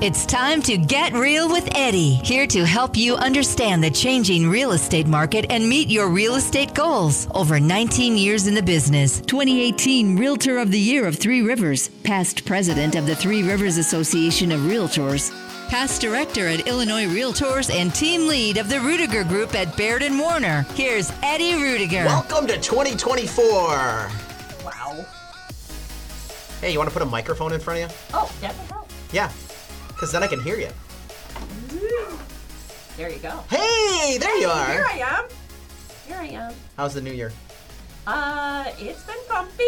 It's time to get real with Eddie, here to help you understand the changing real estate market and meet your real estate goals. Over 19 years in the business. 2018 Realtor of the Year of Three Rivers, past president of the Three Rivers Association of Realtors, past director at Illinois Realtors, and team lead of the Ruettiger Group at Baird and Warner. Here's Eddie Ruettiger. Welcome to 2024. Wow. Hey, you want to put a microphone in front of you? Oh, that would help. Yeah, because then I can hear you. There you go. Hey, there you are. Here. I am. Here I am. How's the new year? Uh, it's been bumpy.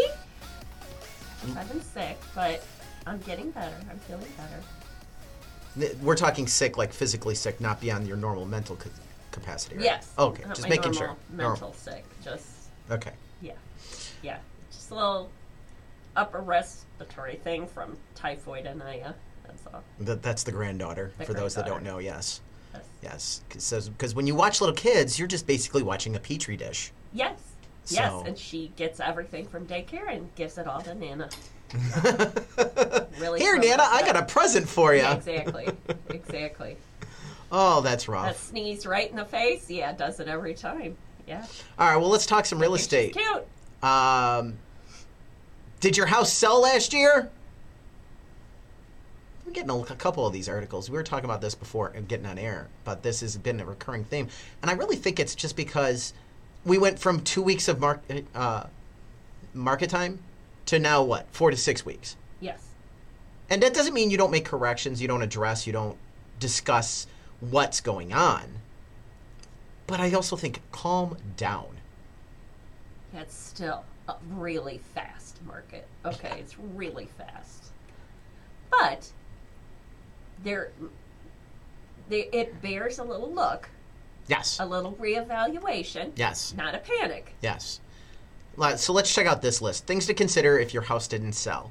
I've been sick, but I'm getting better. I'm feeling better. We're talking sick, like physically sick, not beyond your normal mental ca- capacity, right? Yes. Okay, Not just my making normal sure. Mental sick. Just Okay. yeah, yeah. Just a little upper respiratory thing from typhoid and Aya. That's all. That, that's the granddaughter, The for those that don't know, yes. Yes. Yes. Because when you watch little kids, you're just basically watching a petri dish. Yes. Yes, and she gets everything from daycare and gives it all to Nana. Really Here, Nana, I got a present for you. Yeah, exactly. exactly. Oh, that's That rough. sneeze right in the face, yeah, does it every time. Yeah. All right, well, let's talk some real estate. cute. Um, did your house sell last year? We're getting a, a couple of these articles. We were talking about this before and getting on air, but this has been a recurring theme, and I really think it's just because we went from two weeks of mark, uh, market time to now what four to six weeks, Yes. and that doesn't mean you don't make corrections, you don't address, you don't discuss what's going on. But I also think calm down. That's still a really fast market. Okay, it's really fast. But there, there it bears a little look, Yes. a little reevaluation. Yes. Not a panic. Yes. So let's check out this list. Things to consider if your house didn't sell.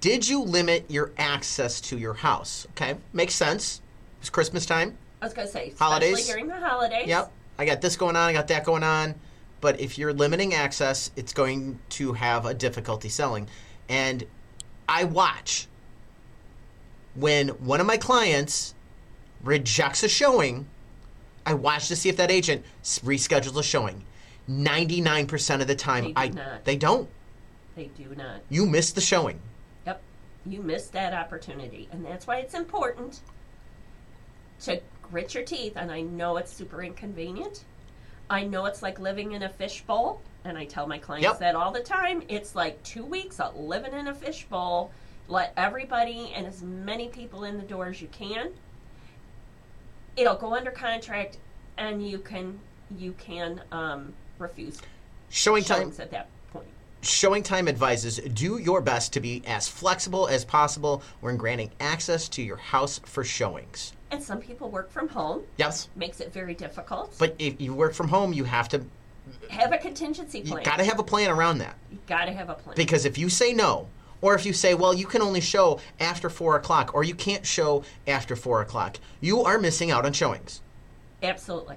Did you limit your access to your house? Okay, makes sense. It's Christmas time. I was gonna say, Holidays? during the holidays. Yep. I got this going on, I got that going on. But if you're limiting access, it's going to have a difficulty selling. And I watch when one of my clients rejects a showing, I watch to see if that agent reschedules a showing. 99% of the time, They do I not. they don't. They do not. You missed the showing. Yep. You missed that opportunity. And that's why it's important to grit your teeth. And I know it's super inconvenient. I know it's like living in a fishbowl. And I tell my clients Yep. that all the time. It's like two weeks of living in a fishbowl. Let everybody and as many people in the door as you can. It'll go under contract and you can you can um, refuse Showing time at that point. Showing Time advises do your best to be as flexible as possible when granting access to your house for showings. And some people work from home. Yes. Makes it very difficult. But if you work from home, you have to have a contingency you plan. got to have a plan around that. You gotta have a plan. Because if you say no, or if you say, well, you can only show after four o'clock, or you can't show after four o'clock, you are missing out on showings. Absolutely.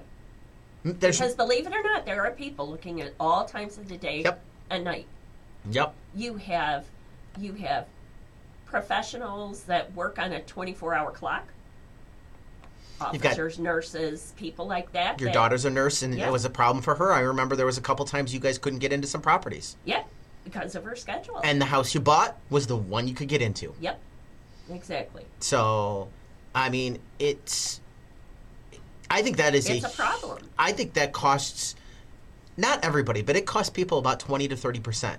There's, Because believe it or not, there are people looking at all times of the day Yep. and night. yep. You have you have professionals that work on a twenty four hour clock. You've got- Officers, nurses, people like that. Your that- daughter's a nurse, and Yeah. it was a problem for her. I remember there was a couple times you guys couldn't get into some properties, Yeah, because of her schedule. and the house you bought was the one you could get into. yep. Exactly. So, I mean, it's. I think that is It's a problem. I think that costs not everybody, but it costs people about twenty to thirty percent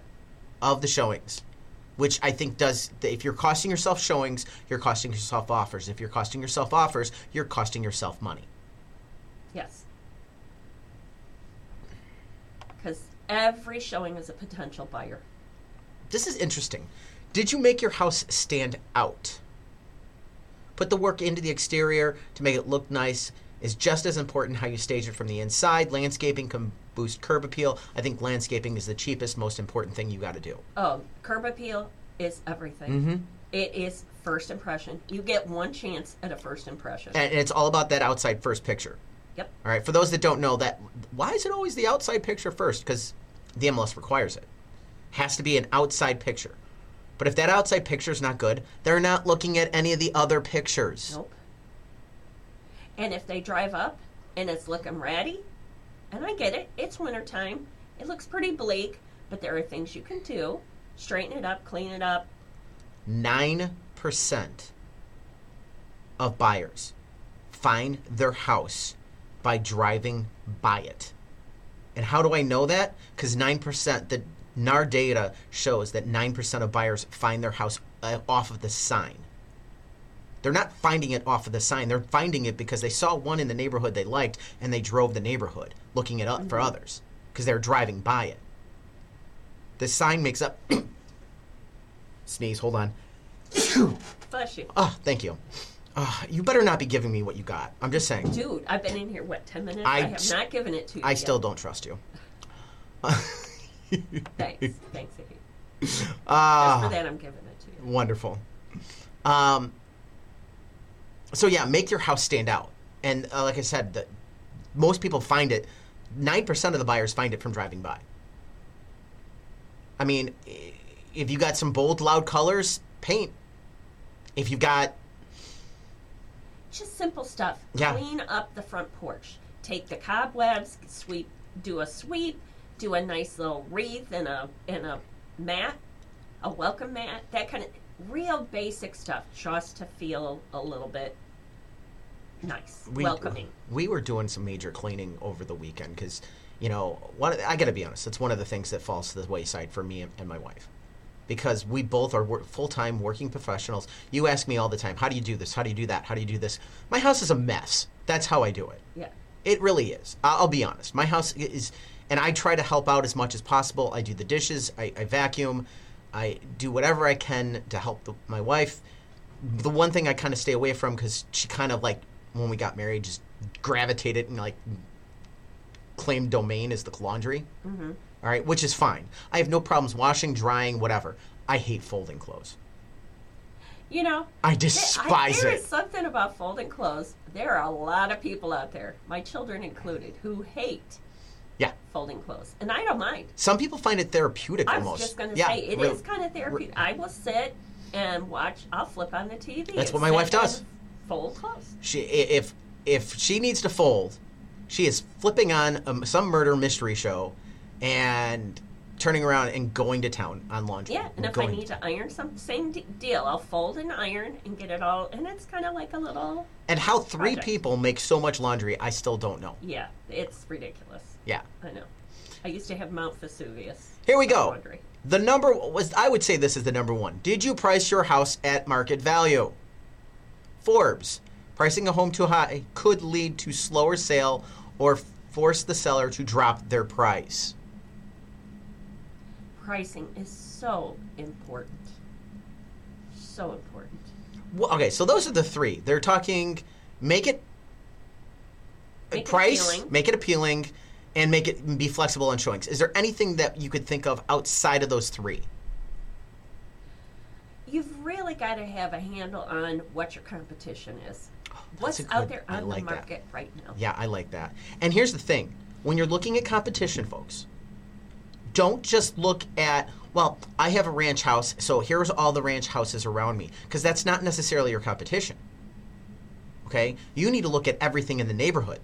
of the showings, which I think does. If you're costing yourself showings, you're costing yourself offers. If you're costing yourself offers, you're costing yourself money. Yes. Because every showing is a potential buyer. This is interesting. Did you make your house stand out? Put the work into the exterior to make it look nice is just as important how you stage it from the inside. Landscaping can boost curb appeal. I think landscaping is the cheapest, most important thing you got to do. Oh, curb appeal is everything. Mm-hmm. It is first impression. You get one chance at a first impression. And it's all about that outside first picture. Yep. All right. For those that don't know that, why is it always the outside picture first? Because the MLS requires it. Has to be an outside picture. But if that outside picture is not good, they're not looking at any of the other pictures. Nope. And if they drive up and it's looking ratty, and I get it, it's wintertime, it looks pretty bleak, but there are things you can do. Straighten it up, clean it up. 9% of buyers find their house by driving by it. And how do I know that? Because 9%, the NAR data shows that 9% of buyers find their house uh, off of the sign. They're not finding it off of the sign. They're finding it because they saw one in the neighborhood they liked and they drove the neighborhood looking it up for others because they're driving by it. The sign makes up. Sneeze, hold on. Bless you. Oh, thank you. Oh, you better not be giving me what you got. I'm just saying. Dude, I've been in here, what, 10 minutes? I I, have s- not given it to you. I yet. still don't trust you. Thanks. Thanks, Icky. Just Ah, for that, I'm giving it to you. wonderful. Um, so yeah, make your house stand out. And uh, like I said, the, most people find it. Nine percent of the buyers find it from driving by. I mean, if you got some bold, loud colors, paint. If you got Just simple stuff. Yeah. Clean up the front porch. Take the cobwebs, sweep, do a sweep, do a nice little wreath and a and a mat, a welcome mat, that kind of real basic stuff, just to feel a little bit nice, we, welcoming. We were doing some major cleaning over the weekend because, you know, one. I got to be honest. It's one of the things that falls to the wayside for me and, and my wife, because we both are wor- full time working professionals. You ask me all the time, how do you do this? How do you do that? How do you do this? My house is a mess. That's how I do it. Yeah. It really is. I'll be honest. My house is, and I try to help out as much as possible. I do the dishes. I, I vacuum. I do whatever I can to help the, my wife. The one thing I kind of stay away from because she kind of like when we got married just gravitated and like claimed domain as the laundry. Mm-hmm. All right, which is fine. I have no problems washing, drying, whatever. I hate folding clothes. You know, I there- I- despise it. it. is something about folding clothes. There are a lot of people out there, my children included, who hate Yeah. folding clothes, and I don't mind. Some people find it therapeutic I was almost. just going to yeah, say it is kind of therapeutic. I will sit and watch. I'll flip on the TV. That's what my wife does. Fold clothes. She if if she needs to fold, she is flipping on um, some murder mystery show, and turning around and going to town on laundry. Yeah, and if going I need to iron some, same d- deal. I'll fold and iron and get it all, and it's kind of like a little. And how three Project. people make so much laundry, I still don't know. Yeah, it's ridiculous. Yeah. I know. I used to have Mount Vesuvius. Here we go. Laundry. The number was I would say this is the number one. Did you price your house at market value? Forbes. Pricing a home too high could lead to slower sale or force the seller to drop their price. Pricing is so important. So important. Well, okay, so those are the three. They're talking make it Make price, appealing. make it appealing, and make it be flexible on showings. Is there anything that you could think of outside of those three? You've really got to have a handle on what your competition is. Oh, What's a out there on like the that. market right now? Yeah, I like that. And here's the thing when you're looking at competition, folks, don't just look at, well, I have a ranch house, so here's all the ranch houses around me, because that's not necessarily your competition. Okay? You need to look at everything in the neighborhood.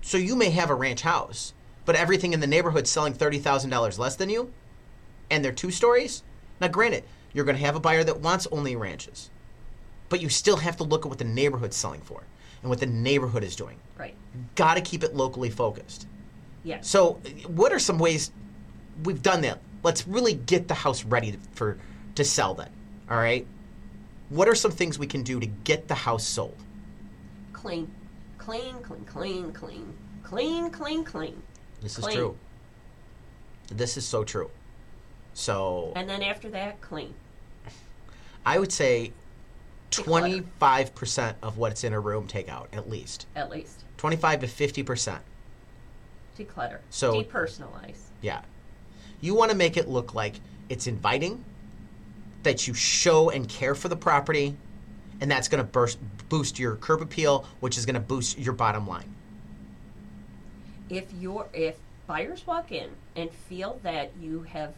So you may have a ranch house, but everything in the neighborhood selling $30,000 less than you, and they're two stories. Now, granted, you're going to have a buyer that wants only ranches, but you still have to look at what the neighborhood's selling for and what the neighborhood is doing Right. got to keep it locally focused. Yes. So, what are some ways we've done that? Let's really get the house ready for to sell. Then, all right. What are some things we can do to get the house sold? clean, clean, clean, clean, clean, clean, clean, clean. This is true. This is so true. So, And then after that, clean. I would say twenty-five percent of what's in a room take out at least. At least Twenty-five to fifty percent. declutter. So- depersonalize. Yeah. You want to make it look like it's inviting, that you show and care for the property, and that's going to burst, boost your curb appeal, which is going to boost your bottom line. If you're if buyers walk in and feel that you have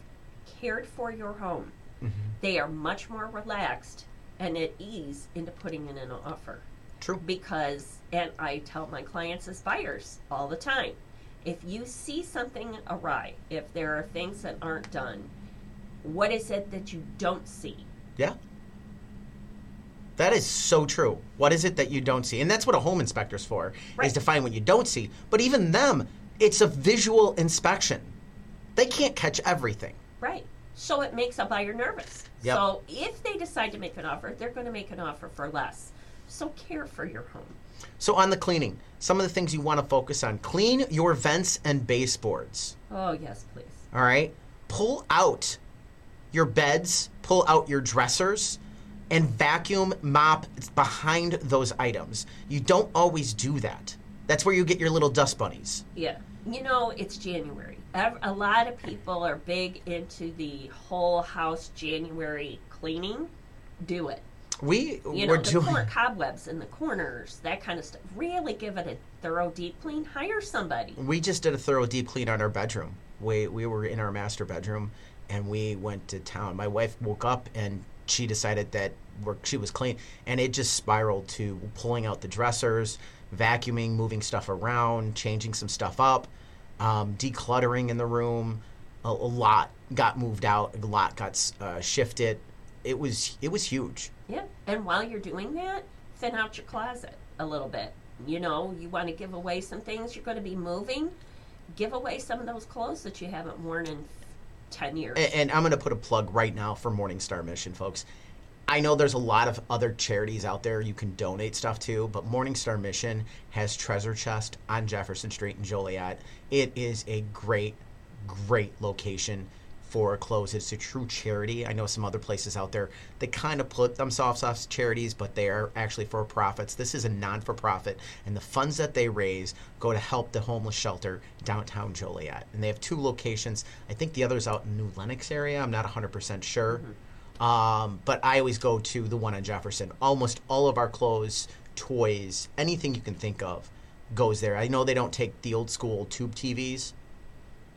cared for your home, mm-hmm. they are much more relaxed and at ease into putting in an offer True. because and I tell my clients as buyers all the time if you see something awry if there are things that aren't done what is it that you don't see Yeah. That is so true. What is it that you don't see? And that's what a home inspector's for, Right. is to find what you don't see. But even them, it's a visual inspection. They can't catch everything. right so it makes a buyer nervous Yep. so if they decide to make an offer they're going to make an offer for less so care for your home So on the cleaning, some of the things you want to focus on. Clean your vents and baseboards. oh yes please All right? Pull out your beds, pull out your dressers, and vacuum mop behind those items. You don't always do that. That's where you get your little dust bunnies. Yeah. You know, it's January. A lot of people are big into the whole house January cleaning. Do it. We You we're know, the doing cobwebs in the corners, that kind of stuff. Really give it a thorough deep clean. Hire somebody. we just did a thorough deep clean on our bedroom. We we were in our master bedroom and we went to town. My wife woke up and she decided that we're, she was clean and it just spiraled to pulling out the dressers, vacuuming, moving stuff around, changing some stuff up, um, decluttering in the room. A, a lot got moved out. A lot got uh, shifted. It was it was huge. Yeah. And while you're doing that, thin out your closet a little bit. You know, you want to give away some things you're going to be moving. Give away some of those clothes that you haven't worn in 10 years. And, and I'm going to put a plug right now for Morningstar Mission, folks. I know there's a lot of other charities out there you can donate stuff to, but Morningstar Mission has Treasure Chest on Jefferson Street in Joliet. It is a great, great location for clothes. It's a true charity. I know some other places out there they kind of put themselves off charities, but they are actually for profits. This is a non for profit, and the funds that they raise go to help the homeless shelter downtown Joliet. And they have two locations. I think the other's out in New Lenox area. I'm not 100% sure. Um, but I always go to the one on Jefferson. Almost all of our clothes, toys, anything you can think of goes there. I know they don't take the old school tube TVs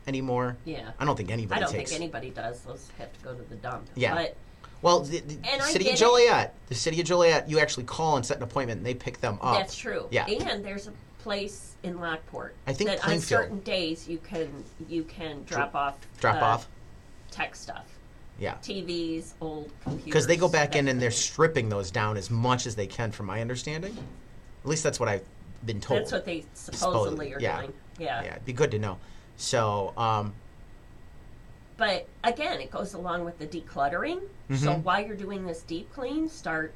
anymore. yeah. I don't think anybody does. I don't takes. think anybody does. Those have to go to the dump. Yeah. But well, the, the city of it. Joliet, the city of Joliet, you actually call and set an appointment, and they pick them up. That's true. Yeah. And there's a place in Lockport I think that on certain days you can you can drop off Drop uh, off. tech stuff, Yeah. TVs, old computers. Because they go back in and they're stripping those down as much as they can, from my understanding. At least that's what I've been told. That's what they supposedly are yeah. doing. Yeah. yeah, it'd be good to know. So, um, But again, it goes along with the decluttering. So Mhm. while you're doing this deep clean, start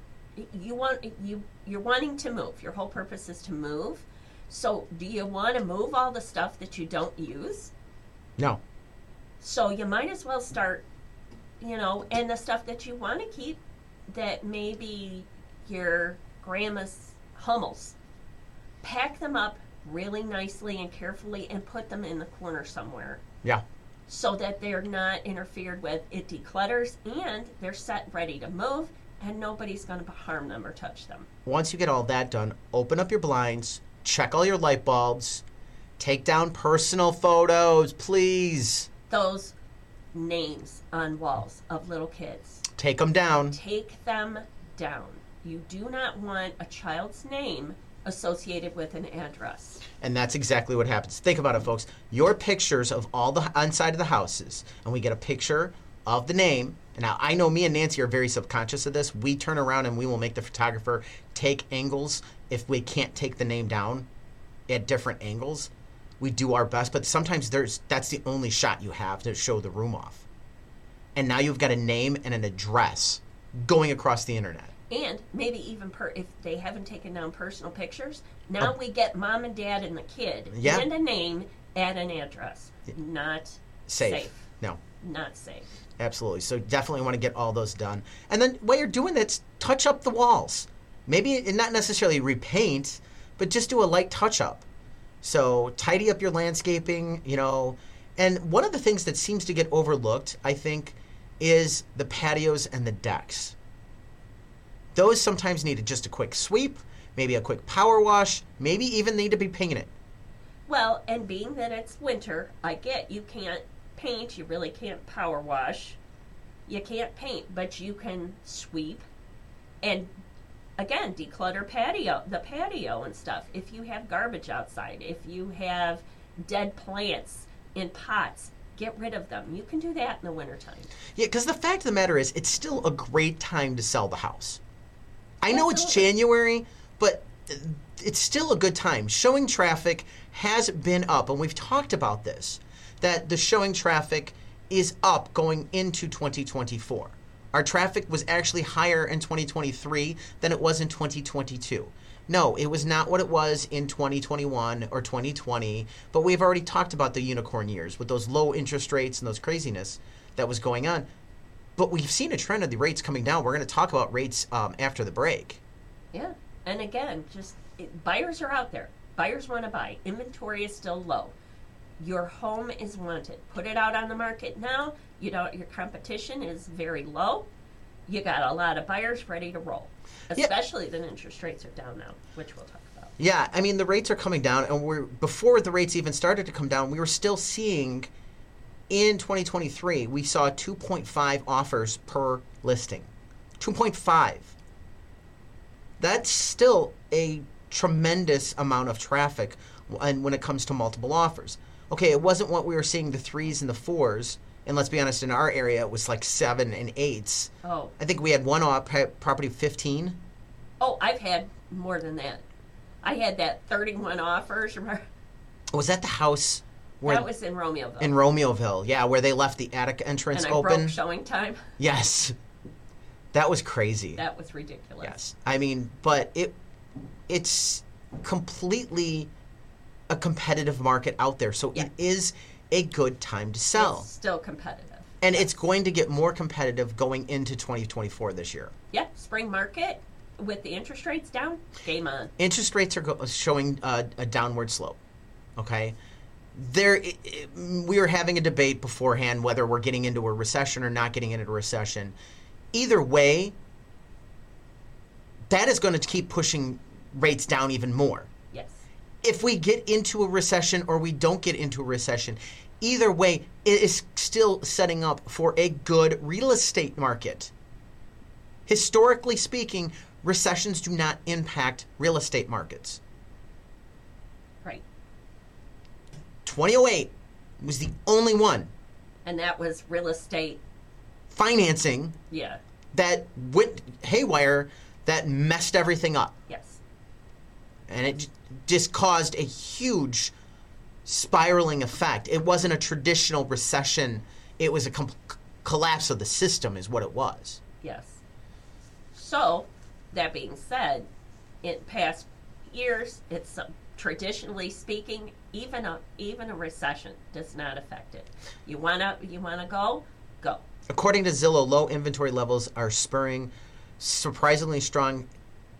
you want you you're wanting to move. Your whole purpose is to move. So do you want to move all the stuff that you don't use? no. So you might as well start, you know, and the stuff that you want to keep that maybe your grandma's hummels. Pack them up really nicely and carefully and put them in the corner somewhere Yeah. so that they're not interfered with. It declutters and they're set ready to move and nobody's going to harm them or touch them. Once you get all that done, open up your blinds, check all your light bulbs, take down personal photos, please. Those names on walls of little kids, Take them down. take them down. You do not want a child's name associated with an address. And that's exactly what happens. Think about it, folks. Your pictures of all the inside of the houses, and we get a picture of the name. Now I know me and Nancy are very subconscious of this. We turn around and we will make the photographer take angles if we can't take the name down at different angles. We do our best, but sometimes there's that's the only shot you have to show the room off. And now you've got a name and an address going across the internet. And mm. maybe even per if they haven't taken down personal pictures, now Oh. we get mom and dad and the kid Yeah. and a name and an address. yeah. Not Safe. safe. No. Not safe. Absolutely. So definitely want to get all those done. And then while you're doing that, touch up the walls. Maybe not necessarily repaint, but just do a light touch up. So tidy up your landscaping, you know. And one of the things that seems to get overlooked, I think, is the patios and the decks. Those sometimes need just a quick sweep, maybe a quick power wash, maybe even need to be painted. Well, and being that it's winter, I get you can't paint, you really can't power wash. You can't paint, but you can sweep and again declutter patio the patio and stuff. If you have garbage outside, if you have dead plants in pots, get rid of them. You can do that in the wintertime. Yeah, because the fact of the matter is, it's still a great time to sell the house. I know it's January, but it's still a good time. Showing traffic has been up, and we've talked about this that the showing traffic is up going into 2024. Our traffic was actually higher in 2023 than it was in 2022. No, it was not what it was in 2021 or 2020, but we've already talked about the unicorn years with those low interest rates and those craziness that was going on. But we've seen a trend of the rates coming down. We're going to talk about rates um, after the break. Yeah. And again, just it, buyers are out there. Buyers want to buy. Inventory is still low. Your home is wanted. Put it out on the market now. You know your competition is very low. You got a lot of buyers ready to roll. Yeah. Especially that interest rates are down now, which we'll talk about. Yeah, I mean the rates are coming down, and we're before the rates even started to come down, we were still seeing in 2023 we saw 2.5 offers per listing. 2.5. That's still a tremendous amount of traffic, and when it comes to multiple offers. Okay, it wasn't what we were seeing the threes and the fours, and let's be honest, in our area it was like seven and eights. Oh, I think we had one op- property 15. oh, I've had more than that. I had that 31 offers. Remember? Was that the house where that was in Romeoville. in Romeoville? Yeah, where they left the attic entrance open. showing time. yes, that was crazy. That was ridiculous. yes, I mean, but it it's completely a competitive market out there, so Yeah. it is a good time to sell, It's still competitive. and it's going to get more competitive going into 2024 this year. Yeah, spring market with the interest rates down, game on. interest rates are go- showing uh, a downward slope. Okay, there we were having a debate beforehand whether we're getting into a recession or not getting into a recession. Either way, that is going to keep pushing rates down even more. Yes. If we get into a recession or we don't get into a recession, either way, it is still setting up for a good real estate market. Historically speaking, recessions do not impact real estate markets. Right. 2008 was the only one And that was real estate. financing Yeah. that went haywire that messed everything up. Yes. And it just caused a huge spiraling effect. It wasn't a traditional recession, it was a com- collapse of the system, is what it was. Yes. So, that being said, in past years, it's uh, traditionally speaking, even a even a recession does not affect it. You wanna you wanna go, go. According to Zillow, low inventory levels are spurring surprisingly strong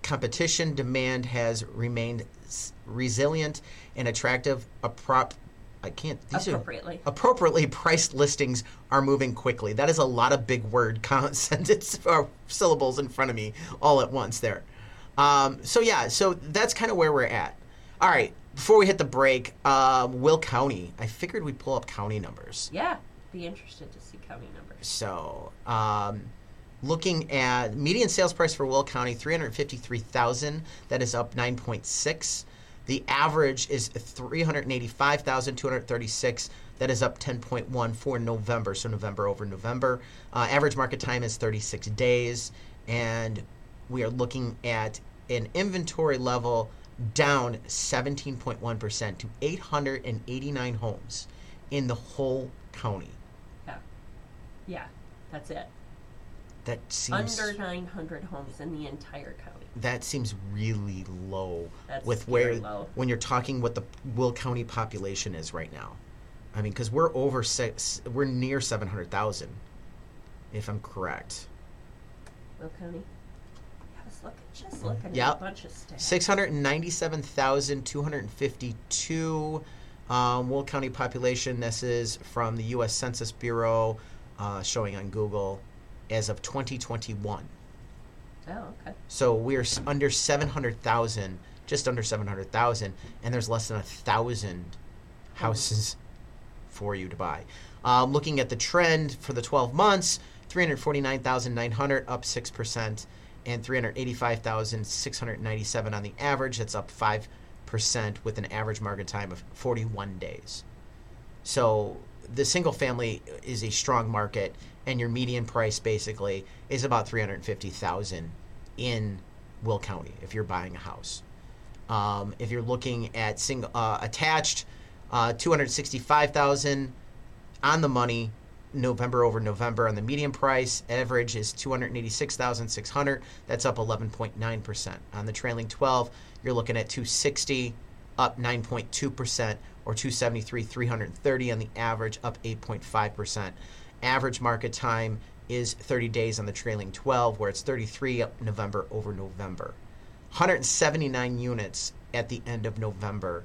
competition. Demand has remained s- resilient and attractive. A prop, I can't. These Appropriately. Are, appropriately priced listings are moving quickly. That is a lot of big word sentence or syllables in front of me all at once there. Um, so yeah, so that's kind of where we're at. All right, before we hit the break, um, Will County. I figured we'd pull up county numbers. Yeah. Be interested to see county numbers. So, um, looking at median sales price for Will County, three hundred fifty-three thousand. That is up nine point six. The average is three hundred eighty-five thousand two hundred thirty-six. That is up ten point one for November. So November over November. Uh, average market time is thirty-six days, and we are looking at an inventory level down seventeen point one percent to eight hundred and eighty-nine homes in the whole county. Yeah. Yeah. That's it. That seems Under 900 homes in the entire county. that seems really low That's with where low. when you're talking what the Will County population is right now. I mean, because we're over six, we're near seven hundred thousand, if I'm correct. Will County. Looking, just looking at Yep. a bunch of stats. Six hundred ninety-seven thousand two hundred fifty-two. Um, Will County population. This is from the U.S. Census Bureau, uh, showing on Google as of 2021. Oh, okay. So we're under 700,000, just under 700,000, and there's less than a thousand houses for you to buy. Um, looking at the trend for the 12 months, 349,900 up 6% and 385,697 on the average. That's up 5% with an average market time of 41 days. So the single family is a strong market and your median price basically is about 350,000 in Will County if you're buying a house. Um, if you're looking at single uh, attached, uh, 265,000 on the money November over November on the median price. Average is 286,600. That's up 11.9%. On the trailing 12, you're looking at 260 up 9.2% or 273 330 on the average up 8.5%. Average market time is 30 days on the trailing 12 where it's 33 up November over November. 179 units at the end of November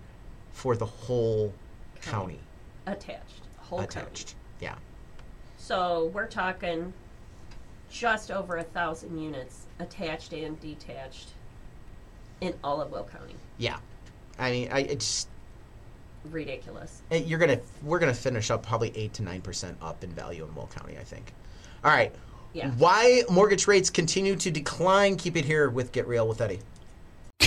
for the whole county attached. Whole attached. County. Yeah. So we're talking just over a thousand units attached and detached in all of Will County. Yeah. I mean, I it's Ridiculous. eh, you're gonna we're gonna finish up probably eight to nine percent up in value in Will County. I think. All right. Yeah. Why mortgage rates continue to decline? Keep it here with Get Real with Eddie.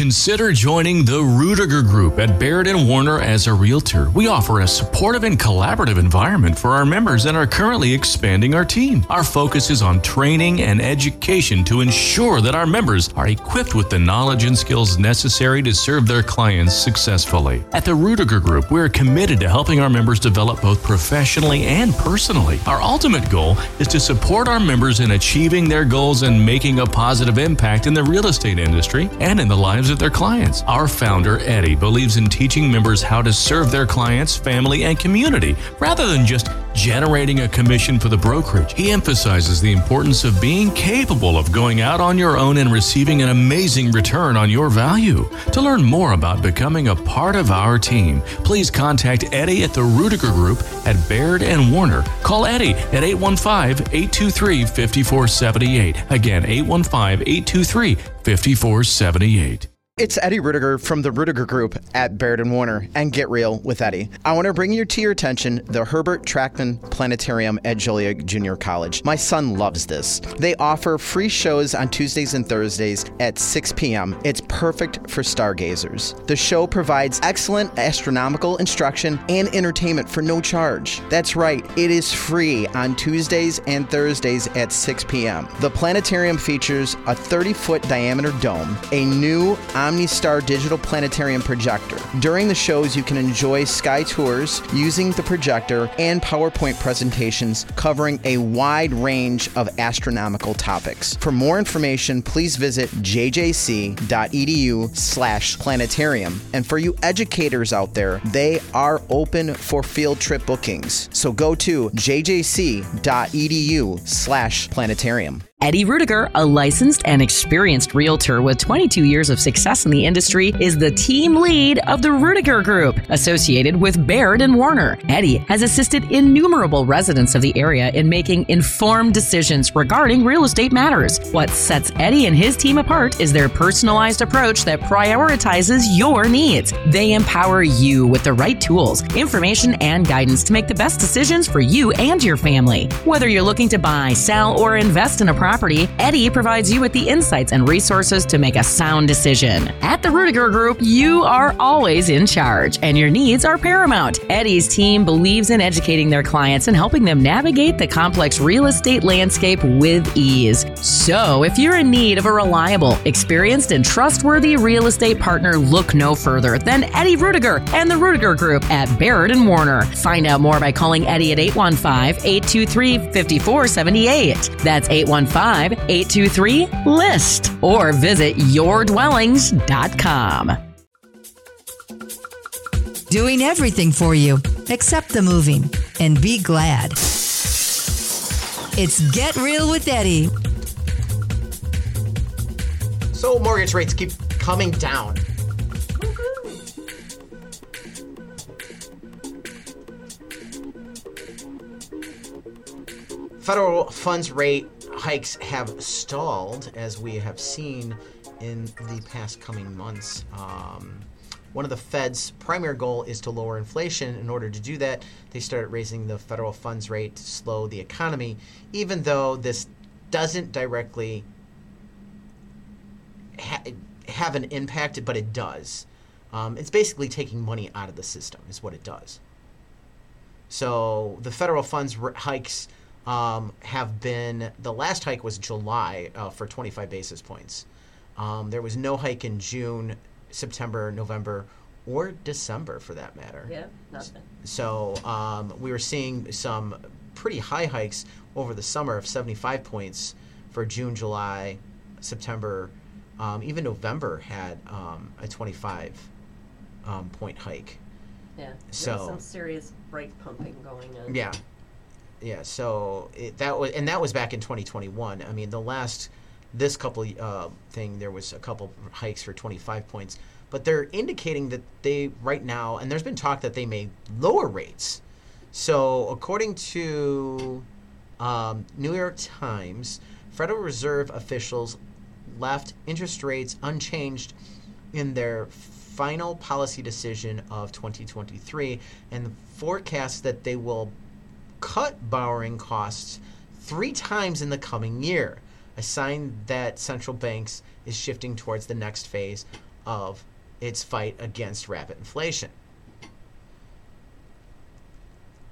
Consider joining the Ruettiger Group at Baird and Warner as a realtor. We offer a supportive and collaborative environment for our members and are currently expanding our team. Our focus is on training and education to ensure that our members are equipped with the knowledge and skills necessary to serve their clients successfully. At the Ruettiger Group, we are committed to helping our members develop both professionally and personally. Our ultimate goal is to support our members in achieving their goals and making a positive impact in the real estate industry and in the lives their clients. Our founder, Eddie, believes in teaching members how to serve their clients, family, and community rather than just generating a commission for the brokerage. He emphasizes the importance of being capable of going out on your own and receiving an amazing return on your value. To learn more about becoming a part of our team, please contact Eddie at the Ruettiger Group at Baird and Warner. Call Eddie at 815-823-5478. Again, 815-823-5478. It's Eddie Ruettiger from the Ruettiger Group at Baird and Warner and Get Real with Eddie. I want to bring you to your attention the Herbert Trackman Planetarium at Joliet Junior College. My son loves this. They offer free shows on Tuesdays and Thursdays at 6 p.m. It's perfect for stargazers. The show provides excellent astronomical instruction and entertainment for no charge. That's right, it is free on Tuesdays and Thursdays at 6 p.m. The planetarium features a 30 foot diameter dome, a new OmniStar digital planetarium projector. During the shows, you can enjoy sky tours using the projector and PowerPoint presentations covering a wide range of astronomical topics. For more information, please visit jjc.edu slash planetarium. And for you educators out there, they are open for field trip bookings. So go to jjc.edu slash planetarium. Eddie Ruettiger, a licensed and experienced realtor with 22 years of success in the industry, is the team lead of the Ruettiger Group, associated with Baird and Warner. Eddie has assisted innumerable residents of the area in making informed decisions regarding real estate matters. What sets Eddie and his team apart is their personalized approach that prioritizes your needs. They empower you with the right tools, information, and guidance to make the best decisions for you and your family. Whether you're looking to buy, sell, or invest in a property, Eddie provides you with the insights and resources to make a sound decision. At the Ruettiger Group, you are always in charge and your needs are paramount. Eddie's team believes in educating their clients and helping them navigate the complex real estate landscape with ease. So, if you're in need of a reliable, experienced, and trustworthy real estate partner, look no further than Eddie Ruettiger and the Ruettiger Group at Baird and Warner. Find out more by calling Eddie at 815 823 5478. That's 815 823 LIST or visit yourdwellings.com. Doing everything for you except the moving. And be glad. It's Get Real with Eddie. So mortgage rates keep coming down. Federal funds rate hikes have stalled, as we have seen in the past coming months. Um, one of the Fed's primary goal is to lower inflation. In order to do that, they started raising the federal funds rate to slow the economy, even though this doesn't directly ha- have an impact, but it does. Um, it's basically taking money out of the system, is what it does. So the federal funds r- hikes um, have been the last hike was July uh, for 25 basis points. Um, there was no hike in June, September, November, or December for that matter. Yeah, nothing. So um, we were seeing some pretty high hikes over the summer of 75 points for June, July, September. Um, even November had um, a 25 um, point hike. Yeah. So- some serious brake pumping going on. Yeah, yeah. So it, that was, and that was back in 2021. I mean, the last this couple uh, thing there was a couple hikes for 25 points, but they're indicating that they right now, and there's been talk that they may lower rates. So according to um, New York Times, Federal Reserve officials left interest rates unchanged in their final policy decision of 2023 and forecast that they will cut borrowing costs three times in the coming year, a sign that central banks is shifting towards the next phase of its fight against rapid inflation.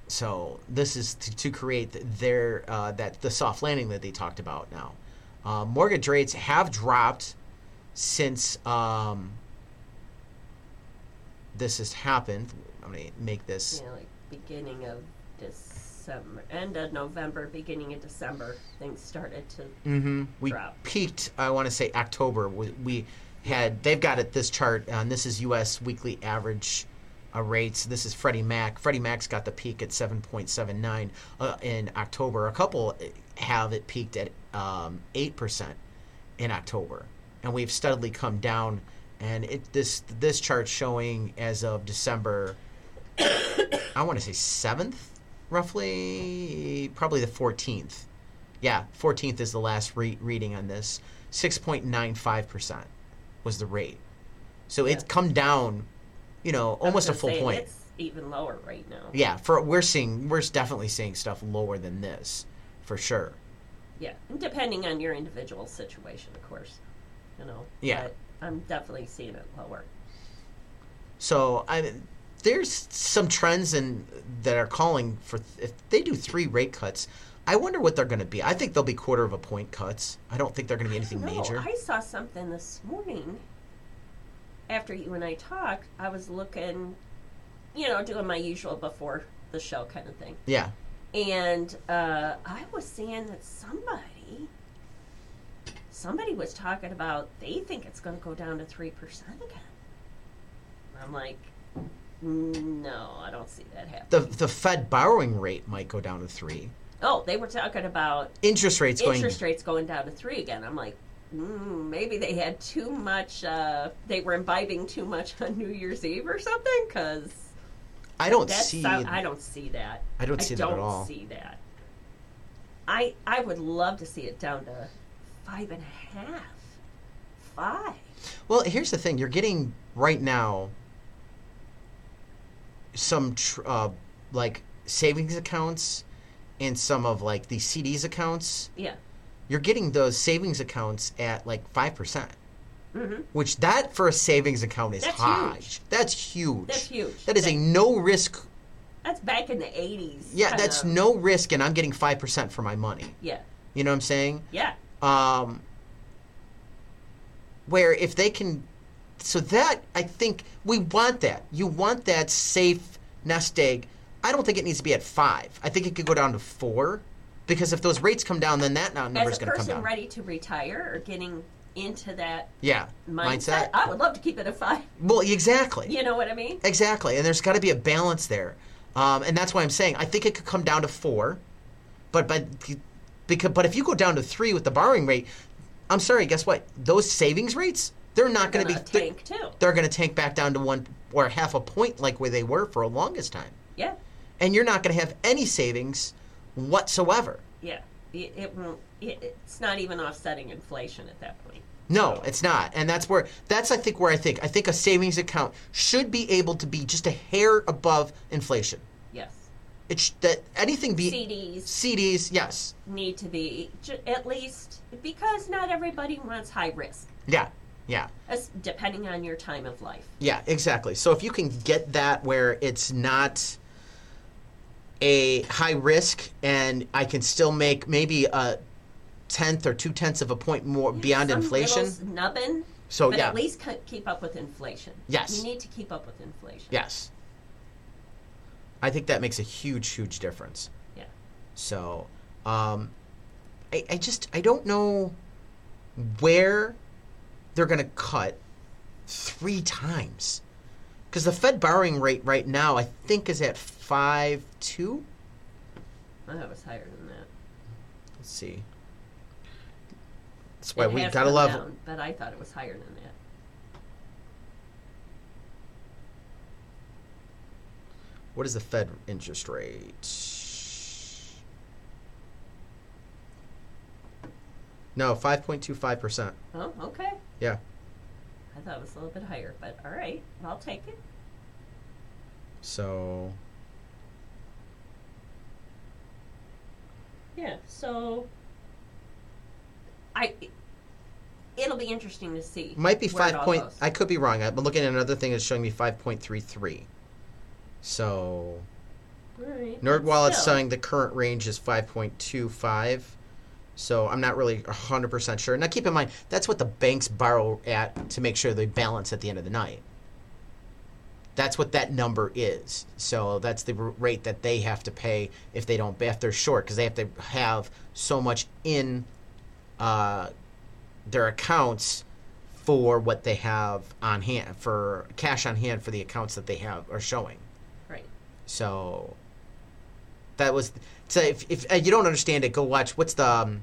So this is to, to create their uh, that the soft landing that they talked about now. Uh, mortgage rates have dropped since um, this has happened. I'm gonna make this. Yeah, like beginning of December, end of November, beginning of December, things started to. Mm-hmm. We drop. peaked. I want to say October. We, we had. They've got it. This chart. And this is U.S. weekly average uh, rates. This is Freddie Mac. Freddie Mac's got the peak at 7.79 uh, in October. A couple have it peaked at um, 8% in October, and we've steadily come down. And it this this chart showing as of December. I want to say seventh, roughly, probably the 14th. Yeah, 14th is the last re- reading on this. 6.95% was the rate. So it's come down, you know, almost a full say, point. It's even lower right now. Yeah, for we're seeing we're definitely seeing stuff lower than this, for sure. Yeah, depending on your individual situation, of course. You know. Yeah. But I'm definitely seeing it lower. So I there's some trends and that are calling for if they do three rate cuts. I wonder what they're going to be. I think they'll be quarter of a point cuts. I don't think they're going to be anything No, major. I saw something this morning. After you and I talked, I was looking, you know, doing my usual before the show kind of thing. yeah. And uh, I was seeing that somebody, somebody was talking about they think it's going to go down to three percent again. I'm like, no, I don't see that happening. The the Fed borrowing rate might go down to 3. oh, they were talking about Interest rates going interest rates going down to three again. I'm like, mm, maybe they had too much. Uh, they were imbibing too much on New Year's Eve or something. Because I don't see sound- I don't see that. I don't see that at don't all. see that. I I would love to see it down to five and a half, five. Well, here's the thing: you're getting right now some tr- uh, like savings accounts and some of like the CDs accounts. Yeah. You're getting those savings accounts at like five percent, Mm-hmm. which that for a savings account is That's high. huge. That's huge. That's huge. That is a no risk. That's back in the '80s. Yeah, that's of- no risk, and I'm getting five percent for my money. Yeah. You know what I'm saying? Yeah. um, where if they can so that i think we want that you want that safe nest egg i don't think it needs to be at five i think it could go down to four because if those rates come down then that number is going to come down. As a person ready to retire or getting into that yeah mindset, I would love to keep it at five. well exactly You know what I mean? Exactly, and there's got to be a balance there, um, and that's why I'm saying I think it could come down to four, but but because but if you go down to three with the borrowing rate, I'm sorry, guess what? Those savings rates they're not going to be Gonna they're- tank too. They're going to tank back down to one or half a point like where they were for a longest time, Yeah. and you're not going to have any savings whatsoever. Yeah. It, it won't. It, it's not even offsetting inflation at that point. No, it's not, and that's where that's I think where I think I think a savings account should be able to be just a hair above inflation. Yes. It sh- that anything be CDs CDs, yes, need to be at least because not everybody wants high risk, yeah, yeah, as- depending on your time of life. yeah, exactly. So if you can get that where it's not a high risk, and I can still make maybe a tenth or two tenths of a point more beyond inflation. nubbin, So but yeah, at least c- keep up with inflation. Yes. You need to keep up with inflation. yes, I think that makes a huge, huge difference. Yeah. So, um, I, I just I don't know where they're going to cut three times because the Fed borrowing rate right now I think is at five two. I thought it was higher than that. Let's see. That's why It we gotta love. down, but I thought it was higher than that. What is the Fed interest rate? No, five point two five percent. Oh, okay. Yeah. I thought it was a little bit higher, but all right, I'll take it. So Yeah. So, I. It'll be interesting to see. might be five point. goes. I could be wrong. I've been looking at another thing that's showing me five point three three. So All right, NerdWallet's saying the current range is 5.25. So I'm not really 100% sure. Now keep in mind, that's what the banks borrow at to make sure they balance at the end of the night. That's what that number is. So that's the rate that they have to pay if they don't if they're short because they have to have so much in uh, their accounts for what they have on hand for cash on hand for the accounts that they have are showing. Right. So that was so if, if uh, you don't understand it, go watch what's the um,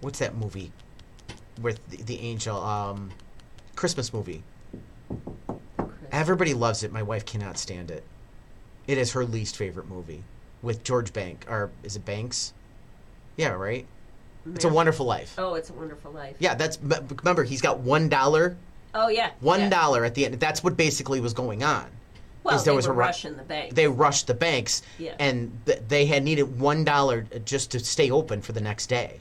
what's that movie with the, the angel um, Christmas movie. Everybody loves it. My wife cannot stand it. It is her least favorite movie with George Bank or is it Banks? Yeah, right. It's a Wonderful Life. Oh, it's a wonderful life. Yeah, that's remember he's got one dollar, Oh yeah. one yeah. at the end. That's what basically was going on. Well, there they was a rush in the bank. they rushed the banks Yeah. and th- they had needed one dollar just to stay open for the next day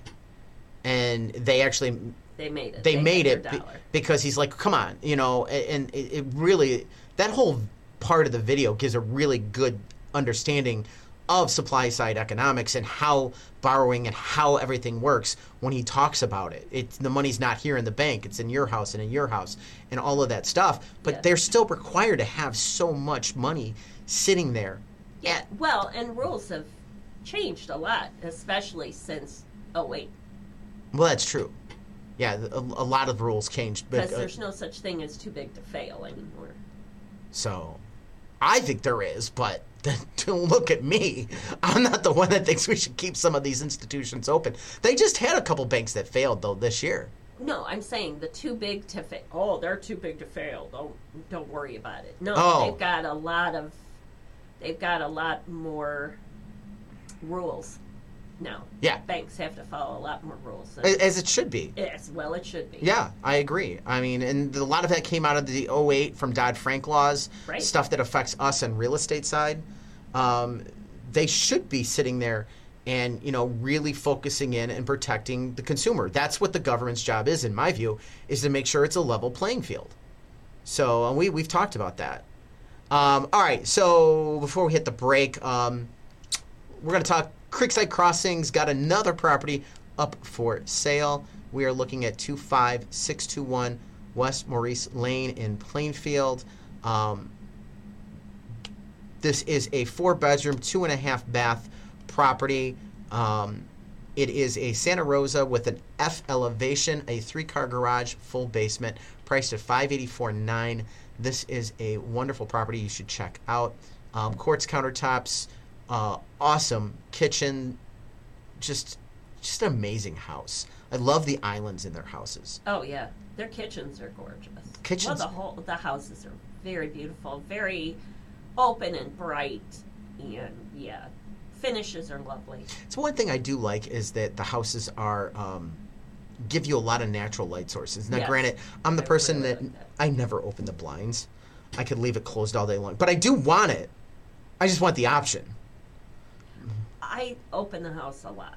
and they actually They made it. they, made it dollar. because he's like come on you know and it, it really that whole part of the video gives a really good understanding of supply side economics and how borrowing and how everything works when he talks about it. It's the money's not here in the bank, it's in your house and in your house and all of that stuff. But Yeah. they're still required to have so much money sitting there. Yeah. Well, and rules have changed a lot, especially since 08. Well, that's true. Yeah, a, a lot of rules changed. but, Because uh, there's no such thing as too big to fail anymore. So, I think there is, but don't look at me. I'm not the one that thinks we should keep some of these institutions open. They just had a couple banks that failed though this year. No, I'm saying the too big to fail. Oh, they're too big to fail. Don't don't worry about it. No, Oh. they've got a lot of they've got a lot more rules now. Yeah. banks have to follow a lot more rules. As it should be. as well, it should be. Yeah, I agree. I mean, and a lot of that came out of the 08 from Dodd Frank laws, Right. stuff that affects us on real estate side. Um, they should be sitting there and you know really focusing in and protecting the consumer. That's what the government's job is, in my view, is to make sure it's a level playing field. So and we we've talked about that. Um, all right, so before we hit the break, um, we're going to talk Creekside Crossings got another property up for sale. We are looking at 25621 West Maurice Lane in Plainfield. Um, this is a four bedroom, two and a half bath property. Um, it is a Santa Rosa with an F elevation, a three car garage, full basement, priced at 584.9. This is a wonderful property you should check out. Um, quartz countertops, uh, awesome kitchen, just just an amazing house. I love the islands in their houses. Oh yeah, their kitchens are gorgeous. Kitchens- Well, the whole the houses are very beautiful, very open and bright, and yeah, finishes are lovely. So one thing I do like is that the houses are um, give you a lot of natural light sources. Now, Yes. granted, I'm the I person really that, like that. I never open the blinds. I could leave it closed all day long, but I do want it. I just want the option. I open the house a lot,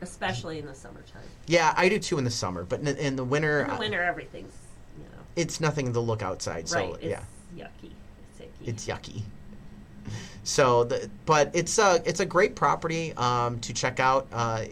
especially in the summertime. Yeah, I do too in the summer, but in, in the winter, In the I- winter, everything's you know it's nothing to look outside. So right. It's yeah, yucky. It's icky. it's yucky. So, the, but it's a it's a great property um, to check out uh,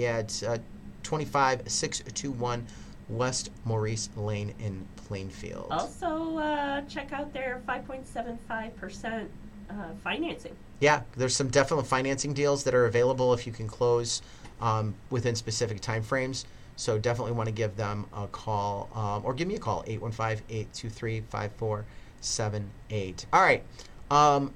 at uh, twenty five six two one West Maurice Lane in Plainfield. Also, uh, check out their 5.75% uh, financing. Yeah, there's some definite financing deals that are available if you can close um, within specific time frames. So definitely want to give them a call um, or give me a call 815-823-5478. All right. Um,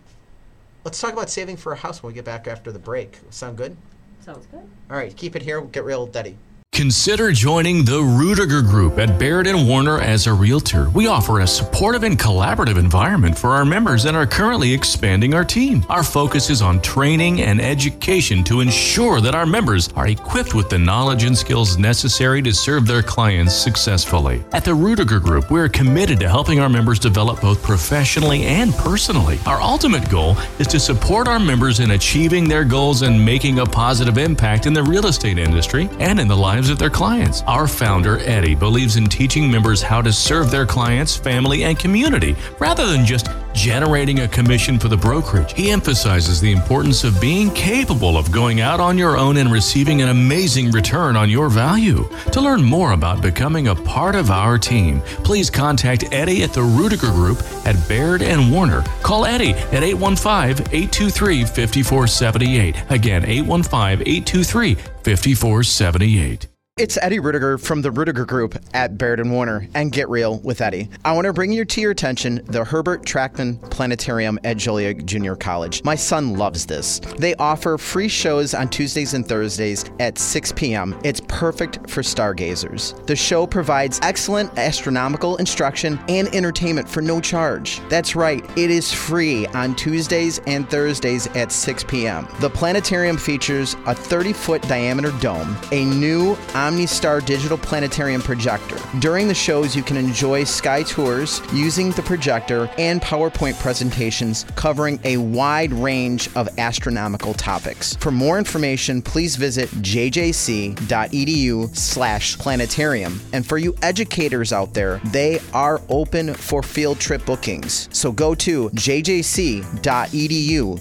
let's talk about saving for a house when we get back after the break. Sound good? Sounds good. All right, keep it here. We'll get real, Daddy. Consider joining the Ruettiger Group at Baird and Warner as a realtor. We offer a supportive and collaborative environment for our members and are currently expanding our team. Our focus is on training and education to ensure that our members are equipped with the knowledge and skills necessary to serve their clients successfully. At the Ruettiger Group, we are committed to helping our members develop both professionally and personally. Our ultimate goal is to support our members in achieving their goals and making a positive impact in the real estate industry and in the lives of their clients. Our founder, Eddie, believes in teaching members how to serve their clients, family, and community rather than just generating a commission for the brokerage. He emphasizes the importance of being capable of going out on your own and receiving an amazing return on your value. To learn more about becoming a part of our team, please contact Eddie at the Ruettiger Group at Baird and Warner. Call Eddie at 815-823-5478. Again, 815-823-5478. It's Eddie Ruettiger from the Ruettiger Group at Baird and Warner and Get Real with Eddie. I want to bring you to your attention the Herbert Trackman Planetarium at Joliet Junior College. My son loves this. They offer free shows on Tuesdays and Thursdays at 6 p.m. It's perfect for stargazers. The show provides excellent astronomical instruction and entertainment for no charge. That's right, it is free on Tuesdays and Thursdays at 6 p.m. The planetarium features a 30 foot diameter dome, a new OmniStar digital planetarium projector. During the shows, you can enjoy sky tours using the projector and PowerPoint presentations covering a wide range of astronomical topics. For more information, please visit jjc.edu slash planetarium. And for you educators out there, they are open for field trip bookings. So go to jjc.edu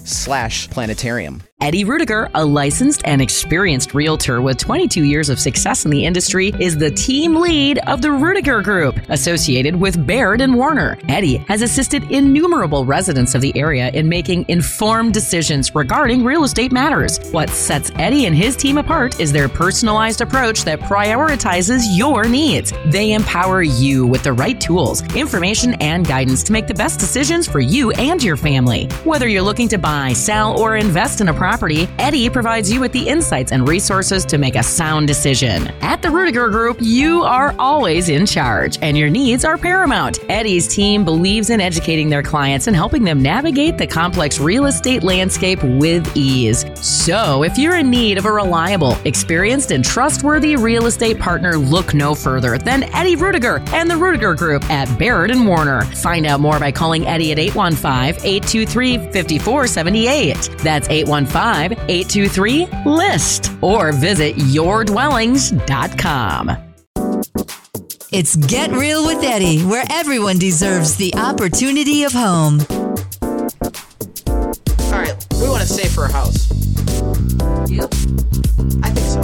slash planetarium. Eddie Ruettiger, a licensed and experienced realtor with 22 years of success in the industry, is the team lead of the Ruettiger Group, associated with Baird and Warner. Eddie has assisted innumerable residents of the area in making informed decisions regarding real estate matters. What sets Eddie and his team apart is their personalized approach that prioritizes your needs. They empower you with the right tools, information, and guidance to make the best decisions for you and your family. Whether you're looking to buy, sell, or invest in a property, Eddie provides you with the insights and resources to make a sound decision. At the Ruettiger Group, you are always in charge, and your needs are paramount. Eddie's team believes in educating their clients and helping them navigate the complex real estate landscape with ease. So, if you're in need of a reliable, experienced, and trustworthy real estate partner, look no further than Eddie Ruettiger and the Ruettiger Group at Baird and Warner. Find out more by calling Eddie at 815 823 5478. That's 815 823 LIST or visit yourdwellings.com. It's Get Real with Eddie, where everyone deserves the opportunity of home. All right, we want to save for a house. Yep. I think so.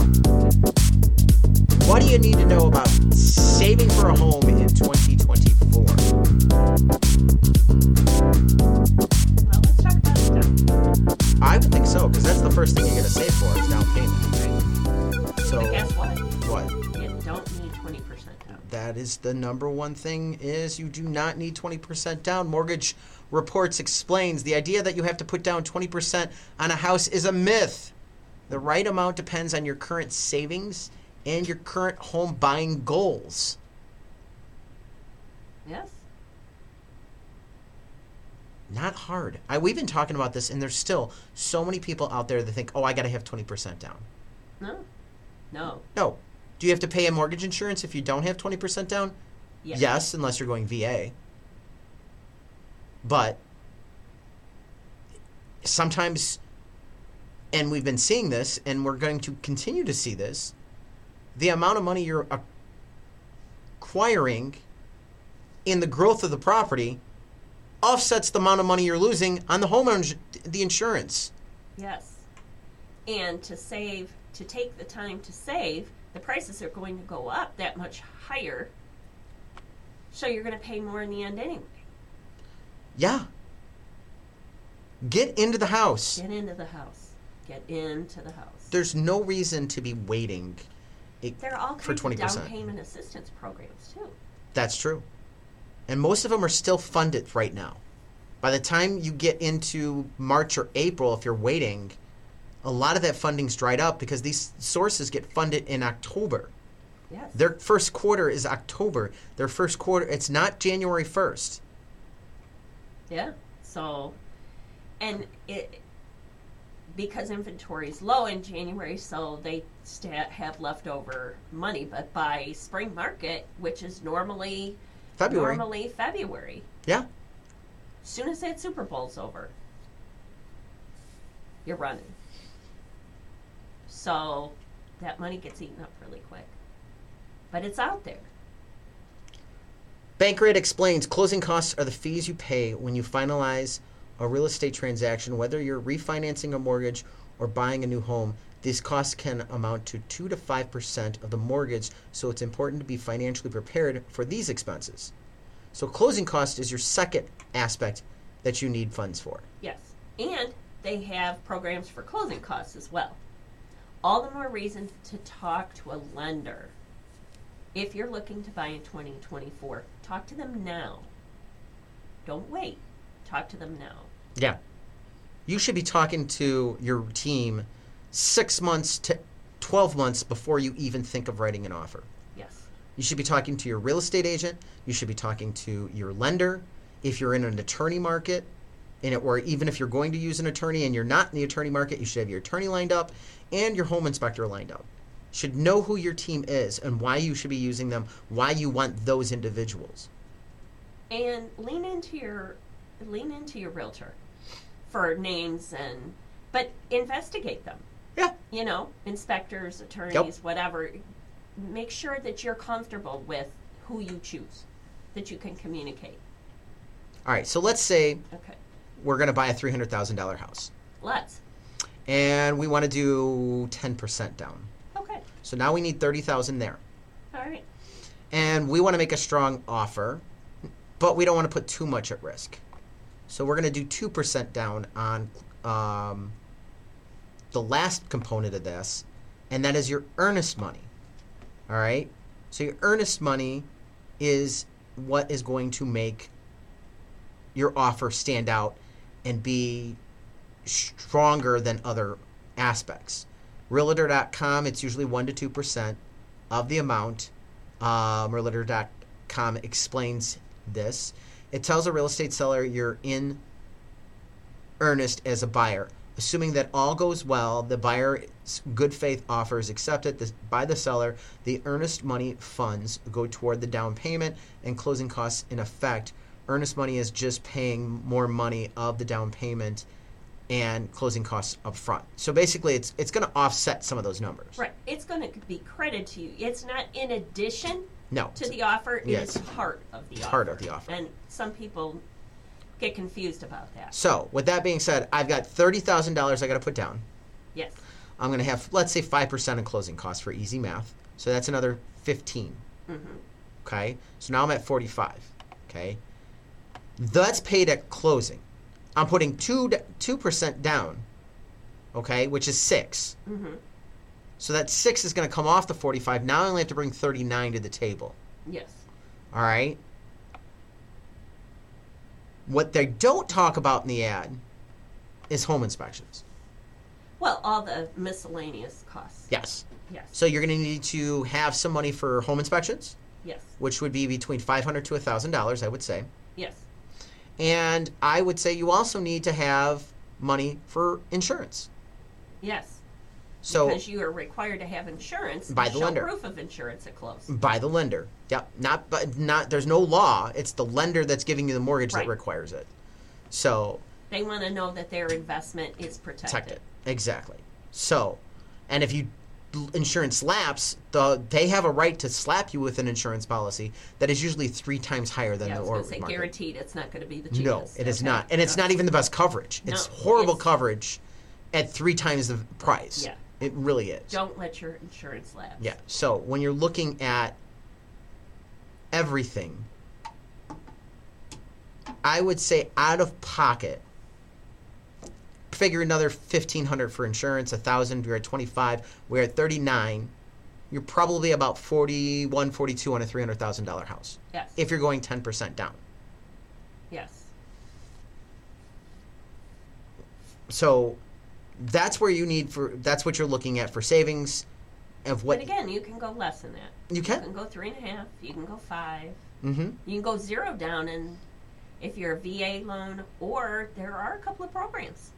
What do you need to know about saving for a home That is the number one thing is you do not need 20% down. Mortgage Reports explains the idea that you have to put down 20% on a house is a myth. The right amount depends on your current savings and your current home buying goals. Yes? Not hard. I, we've been talking about this, and there's still so many people out there that think, oh, I got to have 20% down. No. No. No, Do you have to pay a mortgage insurance if you don't have 20% down? Yes. Yes, unless you're going VA. But sometimes, and we've been seeing this, and we're going to continue to see this, the amount of money you're acquiring in the growth of the property offsets the amount of money you're losing on the homeowner's the insurance. Yes. And to save, to take the time to save, the prices are going to go up that much higher. So you're going to pay more in the end anyway. Yeah. Get into the house. Get into the house. Get into the house. There's no reason to be waiting it- there are all for kinds of 20%. down payment assistance programs too. That's true. And most of them are still funded right now. By the time you get into March or April, if you're waiting, a lot of that funding's dried up because these sources get funded in October. Yes. Their first quarter is October. Their first quarter, it's not January 1st. Yeah. So, and it because inventory is low in January, so they have leftover money. But by spring market, which is normally February. normally February, Yeah. As soon as that Super Bowl's over, you're running. So that money gets eaten up really quick. But it's out there. Bankrate explains closing costs are the fees you pay when you finalize a real estate transaction, whether you're refinancing a mortgage or buying a new home. These costs can amount to 2 to 5% of the mortgage, so it's important to be financially prepared for these expenses. So, closing cost is your second aspect that you need funds for. Yes. And they have programs for closing costs as well. All the more reason to talk to a lender. If you're looking to buy in 2024, talk to them now. Don't wait. Talk to them now. Yeah. You should be talking to your team six months to 12 months before you even think of writing an offer. Yes. You should be talking to your real estate agent. You should be talking to your lender. If you're in an attorney market, in it, or even if you're going to use an attorney and you're not in the attorney market, you should have your attorney lined up and your home inspector lined up. Should know who your team is and why you should be using them, why you want those individuals. And lean into your lean into your realtor for names and but investigate them. Yeah. You know, inspectors, attorneys, whatever. Make sure that you're comfortable with who you choose, that you can communicate. All right. So let's say Okay. We're going to buy a $300,000 house Let's. and we want to do 10% down. Okay. So now we need 30,000 there. All right. and we want to make a strong offer, but we don't want to put too much at risk. So we're going to do 2% down on um, the last component of this, and that is your earnest money. All right? So your earnest money is what is going to make your offer stand out and be stronger than other aspects. Realtor.com, it's usually 1% to 2% of the amount. Um, Realtor.com explains this. It tells a real estate seller you're in earnest as a buyer. Assuming that all goes well, the buyer's good faith offer is accepted by the seller. The earnest money funds go toward the down payment and closing costs in effect. Earnest money is just paying more money of the down payment and closing costs up front. So basically, it's it's going to offset some of those numbers. Right. It's going to be credit to you. It's not in addition No. to the offer. It is part of the offer. Part of the offer. And some people get confused about that. So with that being said, I've got thirty thousand dollars I got to put down. Yes. I'm going to have let's say five percent in closing costs for easy math. So that's another 15 Mhm. Okay, so now I'm at forty-five. Okay, that's paid at closing. I'm putting two two percent down. Okay, which is 6 mm-hmm. So that six is going to come off the forty-five. Now I only have to bring thirty-nine to the table. Yes. All right. What they don't talk about in the ad is home inspections. Well, all the miscellaneous costs. Yes. Yes. So you're going to need to have some money for home inspections, yes. which would be between five hundred to thousand dollars, I would say. Yes. And I would say you also need to have money for insurance. Yes. So because you are required to have insurance By the show lender. proof of insurance at close. by the lender. Yep. Not but not there's no law. It's the lender that's giving you the mortgage Right. that requires it. So They want to know that their investment is protected. protect it. Exactly. So, and if you insurance lapse, the they have a right to slap you with an insurance policy that is usually three times higher than Yeah, I the was going mortgage to say market. guaranteed. It's not going to be the cheapest. No, it is Okay. not, and it's No. not even the best coverage. It's horrible it's- coverage at three times the price. Yeah. it really is. Don't let your insurance lapse. Yeah. So when you're looking at everything, I would say out of pocket, figure another fifteen hundred for insurance, a thousand. You're at twenty five. We're at thirty nine. You're probably about 41, 42 on a three hundred thousand dollar house. Yes. If you're going ten percent down. yes. So that's where you need for. That's what you're looking at for savings. Of what But again, you can go less than that. you can. You can. can go three and a half. You can go five. Mm-hmm. You can go zero down, and if you're a VA loan, or there are a couple of programs.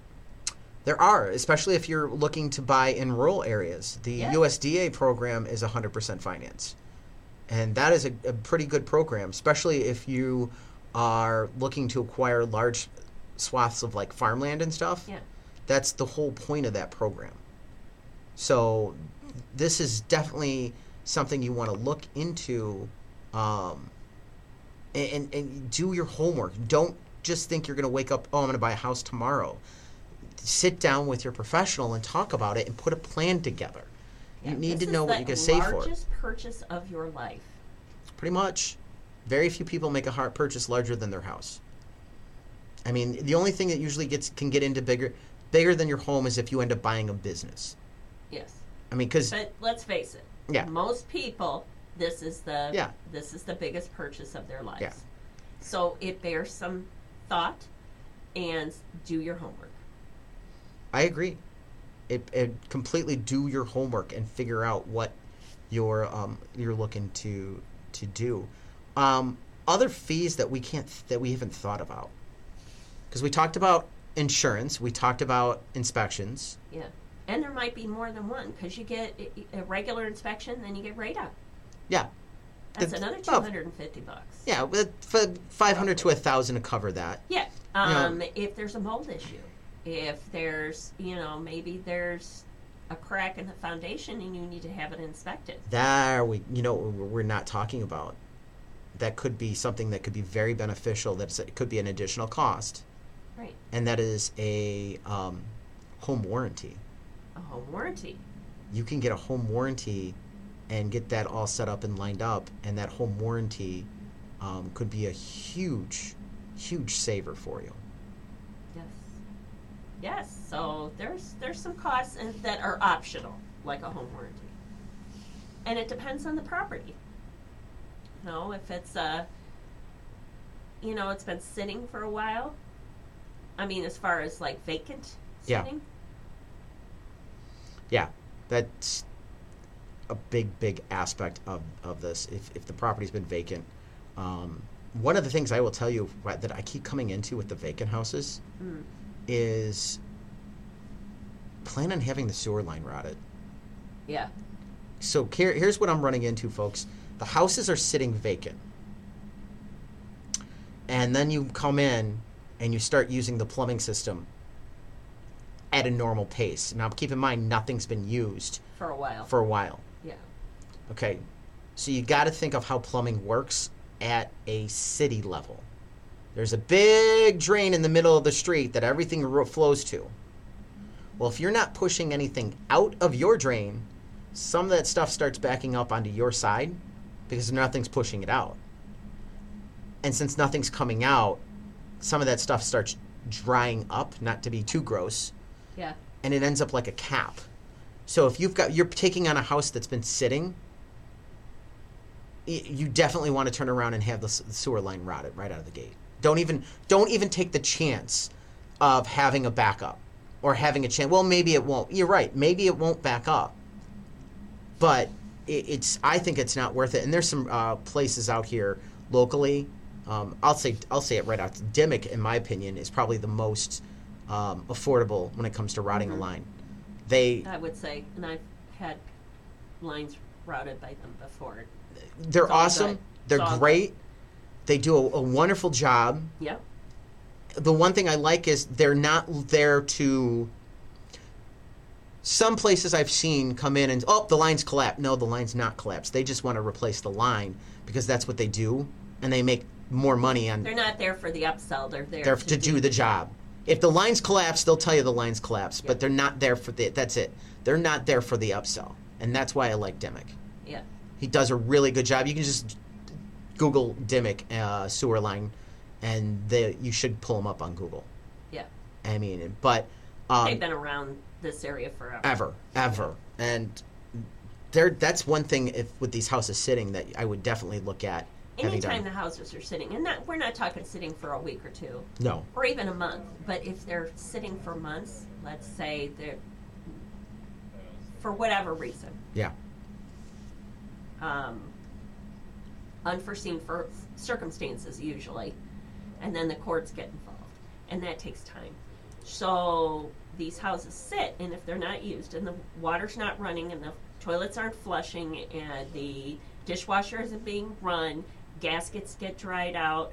There are, especially if you're looking to buy in rural areas. The Yeah. USDA program is 100% finance. And that is a, a pretty good program, especially if you are looking to acquire large swaths of like farmland and stuff. Yeah. That's the whole point of that program. So this is definitely something you want to look into um, and, and do your homework. Don't just think you're going to wake up, oh, I'm going to buy a house tomorrow. Sit down with your professional and talk about it and put a plan together. Yeah, you need to know what you're going to save for. Largest purchase of your life. Pretty much. Very few people make a hard purchase larger than their house. I mean, the only thing that usually gets can get into bigger bigger than your home is if you end up buying a business. Yes. I mean, because But let's face it. Yeah. Most people, this is the Yeah. this is the biggest purchase of their lives. Yeah. So it bears some thought, and do your homework. I agree. It, it completely do your homework and figure out what you're um, you're looking to to do. Um, other fees that we can't that we haven't thought about because we talked about insurance, we talked about inspections. Yeah. And there might be more than one because you get a- regular inspection, then you get radon. Yeah, That's another two hundred and fifty bucks. yeah, five hundred to a thousand to cover that. Yeah. Um, If there's a mold issue, if there's, you know, maybe there's a crack in the foundation and you need to have it inspected. There we, you know, we're not talking about. That could be something that could be very beneficial. that it could be an additional cost. Right. and that is a um, home warranty. A home warranty. You can get a home warranty and get that all set up and lined up, and that home warranty um, could be a huge, huge saver for you. Yes. So there's there's some costs that are optional, like a home warranty. And it depends on the property. You know, if it's a you know, it's been sitting for a while. I mean, as far as like vacant sitting. Yeah, yeah that's a big, big aspect of, of this. If, if the property's been vacant, um, one of the things I will tell you that I keep coming into with the vacant houses is plan on having the sewer line routed. Yeah. So here, here's what I'm running into, folks. The houses are sitting vacant. And then you come in and you start using the plumbing system at a normal pace. Now, keep in mind, nothing's been used For a while. for a while. yeah. Okay. So you got to think of how plumbing works at a city level. There's a big drain in the middle of the street that everything ro- flows to. Well, if you're not pushing anything out of your drain, some of that stuff starts backing up onto your side because nothing's pushing it out. And since nothing's coming out, some of that stuff starts drying up, not to be too gross, Yeah. and it ends up like a cap. So if you've got you're taking on a house that's been sitting, you definitely want to turn around and have the sewer line routed right out of the gate. Don't even don't even take the chance of having a backup or having a chance. Well, maybe it won't. You're right. Maybe it won't back up, but it, it's. I think it's not worth it. And there's some uh, places out here locally. Um, I'll say I'll say it right out. Dimmick, in my opinion, is probably the most um, affordable when it comes to routing a line. They I would say, and I've had lines routed by them before. they're awesome. good. They're great. They do a, a wonderful job. Yep. the one thing I like is they're not there to. Some places I've seen come in and oh the line's collapsed. No, the line's not collapsed. They just want to replace the line because that's what they do, and they make more money on They're not there for the upsell. They're there there to do the job. If the line's collapse, they'll tell you the line's collapsed, but they're not there for the. That's it. They're not there for the upsell, and that's why I like Dimick. Yeah. He does a really good job. You can just Google Dimick uh, sewer line, and they, you should pull them up on Google. Yeah. I mean, but um, They've been around this area forever. ever, ever, and there. That's one thing if with these houses sitting that I would definitely look at. having Anytime the houses are sitting, and not, we're not talking sitting for a week or two, no, or even a month, but if they're sitting for months, let's say they're for whatever reason, yeah, um, unforeseen for circumstances usually, and then the courts get involved, and that takes time. So these houses sit, and if they're not used, and the water's not running, and the toilets aren't flushing, and the dishwasher isn't being run, gaskets get dried out,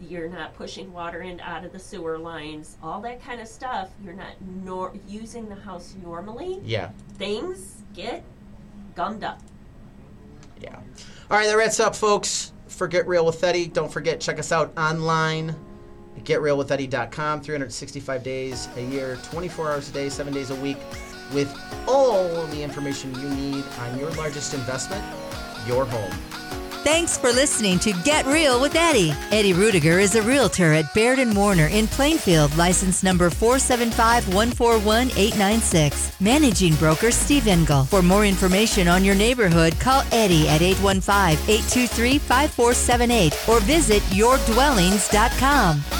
you're not pushing water in out of the sewer lines, all that kind of stuff. You're not nor- using the house normally. yeah, Things get gummed up. yeah. All right, that wraps up, folks. For Get Real with Eddie. Don't forget, check us out online at GetRealWithEddie.com. 365 days a year, 24 hours a day, seven days a week, with all the information you need on your largest investment, your home. Thanks for listening to Get Real with Eddie. Eddie Ruettiger is a realtor at Baird and Warner in Plainfield, license number 475141896. Managing broker Steve Engel. For more information on your neighborhood, call Eddie at 815-823-5478 or visit yourdwellings.com.